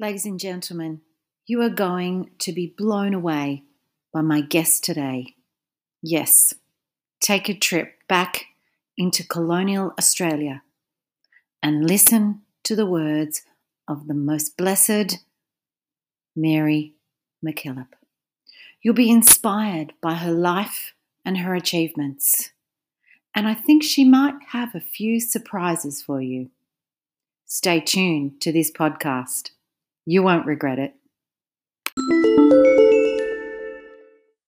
Ladies and gentlemen, you are going to be blown away by my guest today. Yes, take a trip back into colonial Australia and listen to the words of the most blessed Mary MacKillop. You'll be inspired by her life and her achievements, and I think she might have a few surprises for you. Stay tuned to this podcast. You won't regret it.